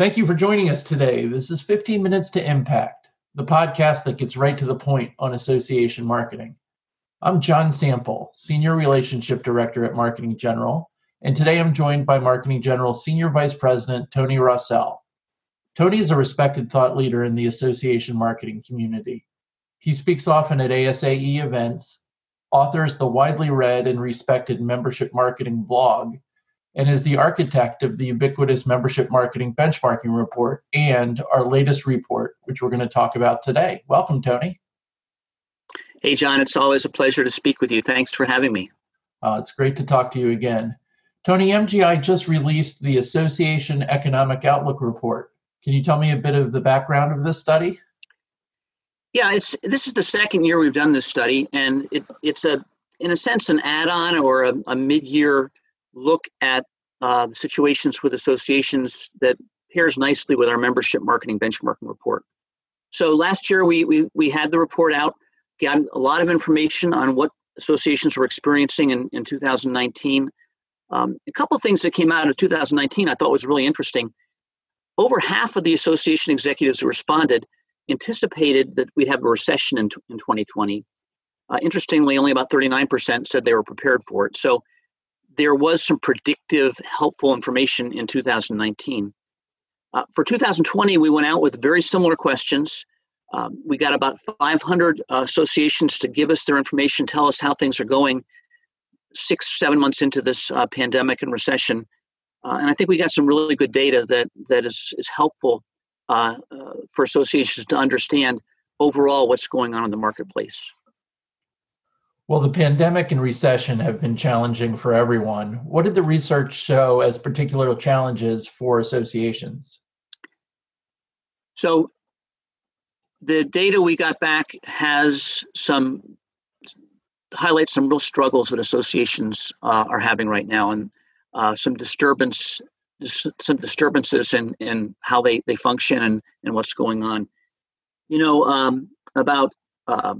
Thank you for joining us today. This is 15 Minutes to Impact, the podcast that gets right to the point on association marketing. I'm John Sample, Senior Relationship Director at Marketing General, and today I'm joined by Marketing General Senior Vice President Tony Rossell. Tony is a respected thought leader in the association marketing community. He speaks often at ASAE events, authors the widely read and respected membership marketing blog, and is the architect of the ubiquitous membership marketing benchmarking report and our latest report, which we're going to talk about today. Welcome, Tony. Hey, John, it's always a pleasure to speak with you. Thanks for having me. Uh, it's great to talk to you again. Tony, MGI just released the Association Economic Outlook Report. Can you tell me a bit of the background of this study? Yeah, it's this is the second year we've done this study, and it, it's a in a sense an add-on or a, a mid-year look at uh, the situations with associations that pairs nicely with our membership marketing benchmarking report. So last year we, we, we had the report out, got a lot of information on what associations were experiencing in, in 2019. Um, a couple things that came out of 2019 I thought was really interesting. Over half of the association executives who responded anticipated that we'd have a recession in, in 2020. Uh, interestingly, only about 39% said they were prepared for it. So there was some predictive, helpful information in 2019. Uh, for 2020, we went out with very similar questions. Um, we got about 500 uh, associations to give us their information, tell us how things are going six, seven months into this uh, pandemic and recession. Uh, and I think we got some really good data that, that is, is helpful uh, uh, for associations to understand overall what's going on in the marketplace. Well, the pandemic and recession have been challenging for everyone. What did the research show as particular challenges for associations? So, the data we got back has some highlights some real struggles that associations uh, are having right now, and uh, some disturbance, some disturbances in in how they they function and and what's going on. You know, um, about uh,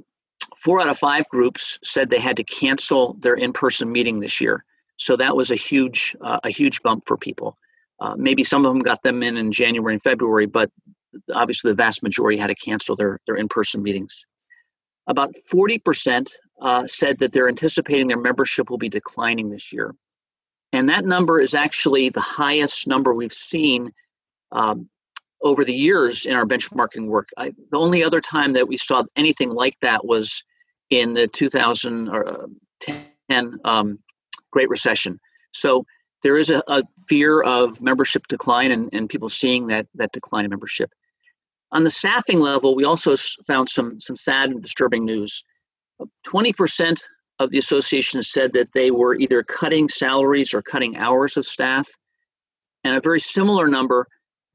four out of five groups said they had to cancel their in-person meeting this year. So that was a huge uh, a huge bump for people. Uh, maybe some of them got them in in January and February, but obviously the vast majority had to cancel their their in-person meetings. About 40% uh, said that they're anticipating their membership will be declining this year. And that number is actually the highest number we've seen um, over the years in our benchmarking work. I, the only other time that we saw anything like that was in the 2010 um, Great Recession. So there is a, a, fear of membership decline and, and people seeing that, that decline in membership. On the staffing level, we also found some, some sad and disturbing news. 20% of the association said that they were either cutting salaries or cutting hours of staff. And a very similar number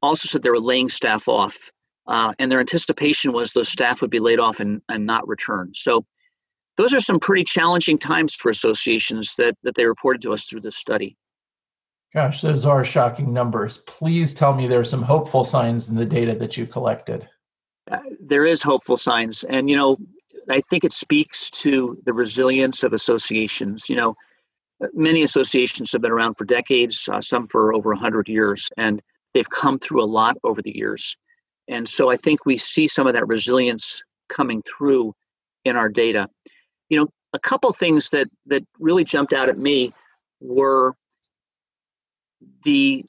also said they were laying staff off. Uh, and their anticipation was those staff would be laid off and, and not return. So those are some pretty challenging times for associations that, that they reported to us through this study. Gosh, those are shocking numbers. Please tell me there are some hopeful signs in the data that you collected. Uh, there is hopeful signs. And, you know, I think it speaks to the resilience of associations. You know, many associations have been around for decades, uh, some for over 100 years. And they've come through a lot over the years. And so I think we see some of that resilience coming through in our data. You know, a couple things that that really jumped out at me were the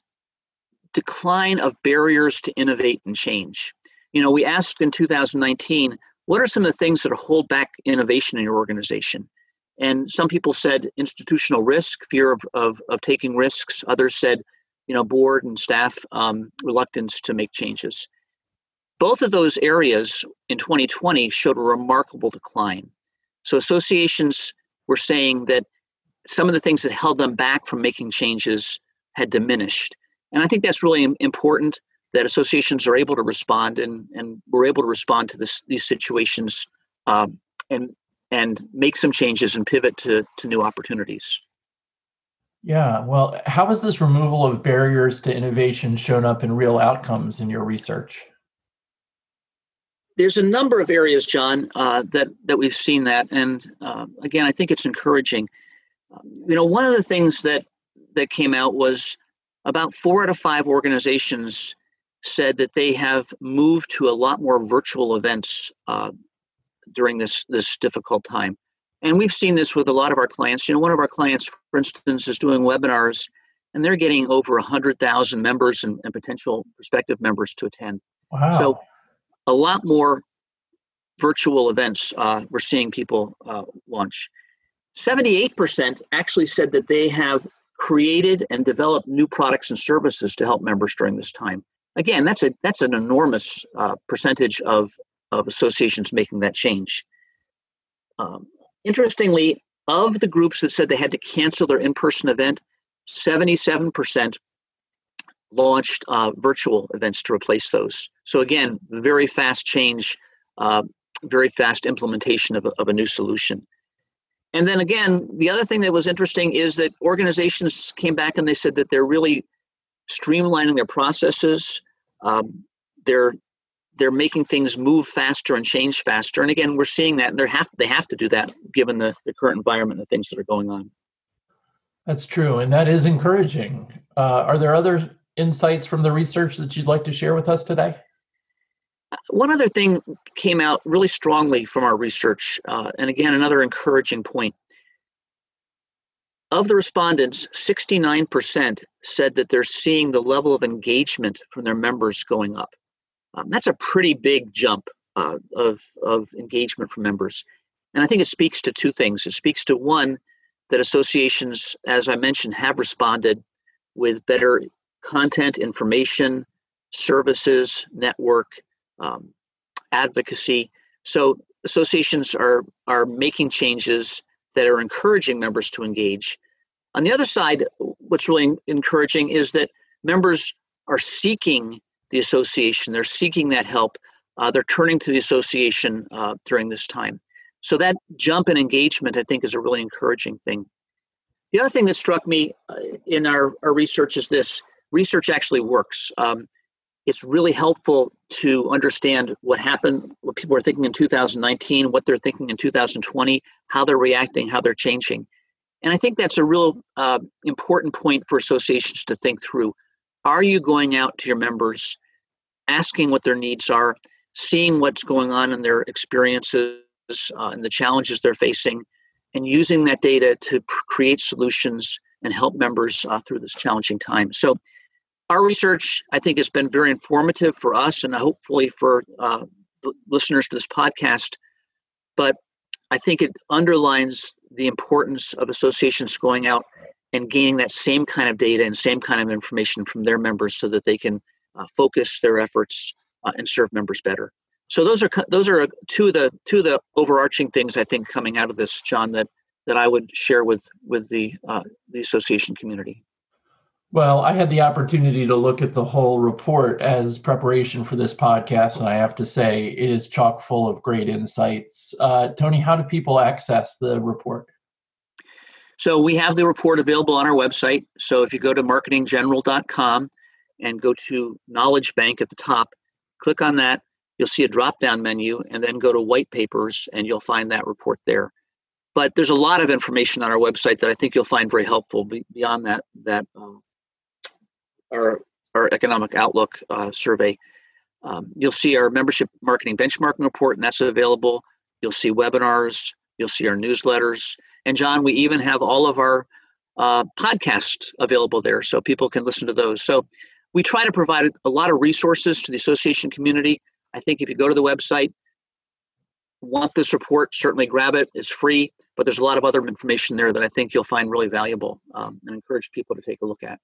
decline of barriers to innovate and change. You know, we asked in 2019, what are some of the things that hold back innovation in your organization? And some people said institutional risk, fear of, of, of taking risks. Others said you know, board and staff um, reluctance to make changes. Both of those areas in 2020 showed a remarkable decline. So associations were saying that some of the things that held them back from making changes had diminished. And I think that's really important that associations are able to respond and, and we're able to respond to this, these situations um, and, and make some changes and pivot to, to new opportunities. Yeah, well, how has this removal of barriers to innovation shown up in real outcomes in your research? There's a number of areas, John, uh, that that we've seen that, and uh, again, I think it's encouraging. Um, you know, one of the things that that came out was about four out of five organizations said that they have moved to a lot more virtual events uh, during this this difficult time. And we've seen this with a lot of our clients. You know, one of our clients, for instance, is doing webinars, and they're getting over 100,000 members and, and potential prospective members to attend. Wow. So, a lot more virtual events uh, we're seeing people uh, launch. 78% actually said that they have created and developed new products and services to help members during this time. Again, that's a that's an enormous uh, percentage of of associations making that change. Um, interestingly, of the groups that said they had to cancel their in-person event, 77% launched uh, virtual events to replace those. So again, very fast change, uh, very fast implementation of a, of a new solution. And then again, the other thing that was interesting is that organizations came back and they said that they're really streamlining their processes. Um, they're they're making things move faster and change faster. And again, we're seeing that, and they have they have to do that given the, the current environment and the things that are going on. That's true, and that is encouraging. Uh, are there other insights from the research that you'd like to share with us today? One other thing came out really strongly from our research, uh, and again, another encouraging point. Of the respondents, 69% said that they're seeing the level of engagement from their members going up. Um, that's a pretty big jump uh, of, of engagement from members. And I think it speaks to two things. It speaks to one, that associations, as I mentioned, have responded with better content, information, services, network, um, advocacy. So associations are are making changes that are encouraging members to engage. On the other side, what's really encouraging is that members are seeking the association. They're seeking that help. Uh, they're turning to the association uh, during this time. So that jump in engagement, I think, is a really encouraging thing. The other thing that struck me uh, in our, our research is this research actually works. Um, it's really helpful to understand what happened, what people are thinking in 2019, what they're thinking in 2020, how they're reacting, how they're changing. And I think that's a real uh, important point for associations to think through. Are you going out to your members, asking what their needs are, seeing what's going on in their experiences uh, and the challenges they're facing, and using that data to pr- create solutions and help members uh, through this challenging time? So, our research, I think, has been very informative for us and hopefully for uh, listeners to this podcast. But I think it underlines the importance of associations going out and gaining that same kind of data and same kind of information from their members so that they can uh, focus their efforts uh, and serve members better. So those are those are two of the two of the overarching things I think coming out of this, John, that that I would share with with the uh, the association community. Well, I had the opportunity to look at the whole report as preparation for this podcast, and I have to say it is chock full of great insights. Uh, Tony, how do people access the report? So we have the report available on our website. So if you go to marketinggeneral.com and go to Knowledge Bank at the top, click on that. You'll see a drop down menu, and then go to White Papers, and you'll find that report there. But there's a lot of information on our website that I think you'll find very helpful beyond that that uh, our our economic outlook uh, survey. Um, you'll see our membership marketing benchmarking report, and that's available. You'll see webinars. You'll see our newsletters. And John, we even have all of our uh, podcasts available there, so people can listen to those. So we try to provide a lot of resources to the association community. I think if you go to the website, want this report, certainly grab it. It's free, but there's a lot of other information there that I think you'll find really valuable um, and encourage people to take a look at.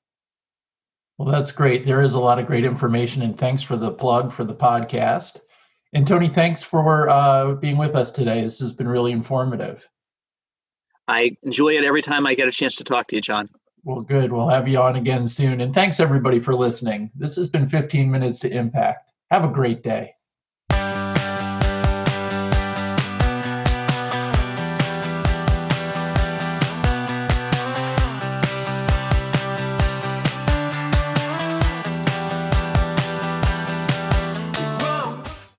Well, that's great. There is a lot of great information, and thanks for the plug for the podcast. And Tony, thanks for uh, being with us today. This has been really informative. I enjoy it every time I get a chance to talk to you, John. Well, good. We'll have you on again soon. And thanks everybody for listening. This has been 15 Minutes to Impact. Have a great day.